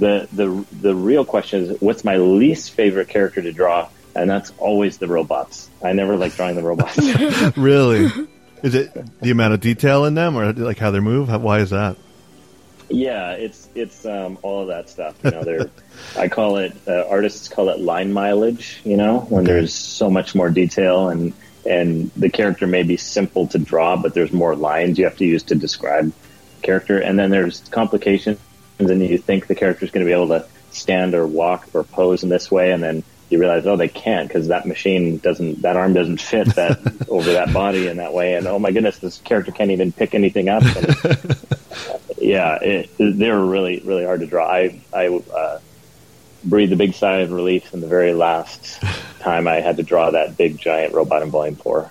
the the the real question is, what's my least favorite character to draw? And that's always the robots. I never like drawing the robots. really? Is it the amount of detail in them, or like how they move? How, why is that? Yeah, it's it's um, all of that stuff. You know, they're I call it uh, artists call it line mileage. You know, when Okay. there's so much more detail and and the character may be simple to draw, but there's more lines you have to use to describe character, and then there's complications, and you think the character is going to be able to stand or walk or pose in this way, and then you realize, oh, they can't because that machine doesn't, that arm doesn't fit that over that body in that way, and oh my goodness, this character can't even pick anything up. Yeah, it, they were really, really hard to draw. I, I uh, breathed a big sigh of relief in the very last time I had to draw that big giant robot in volume four.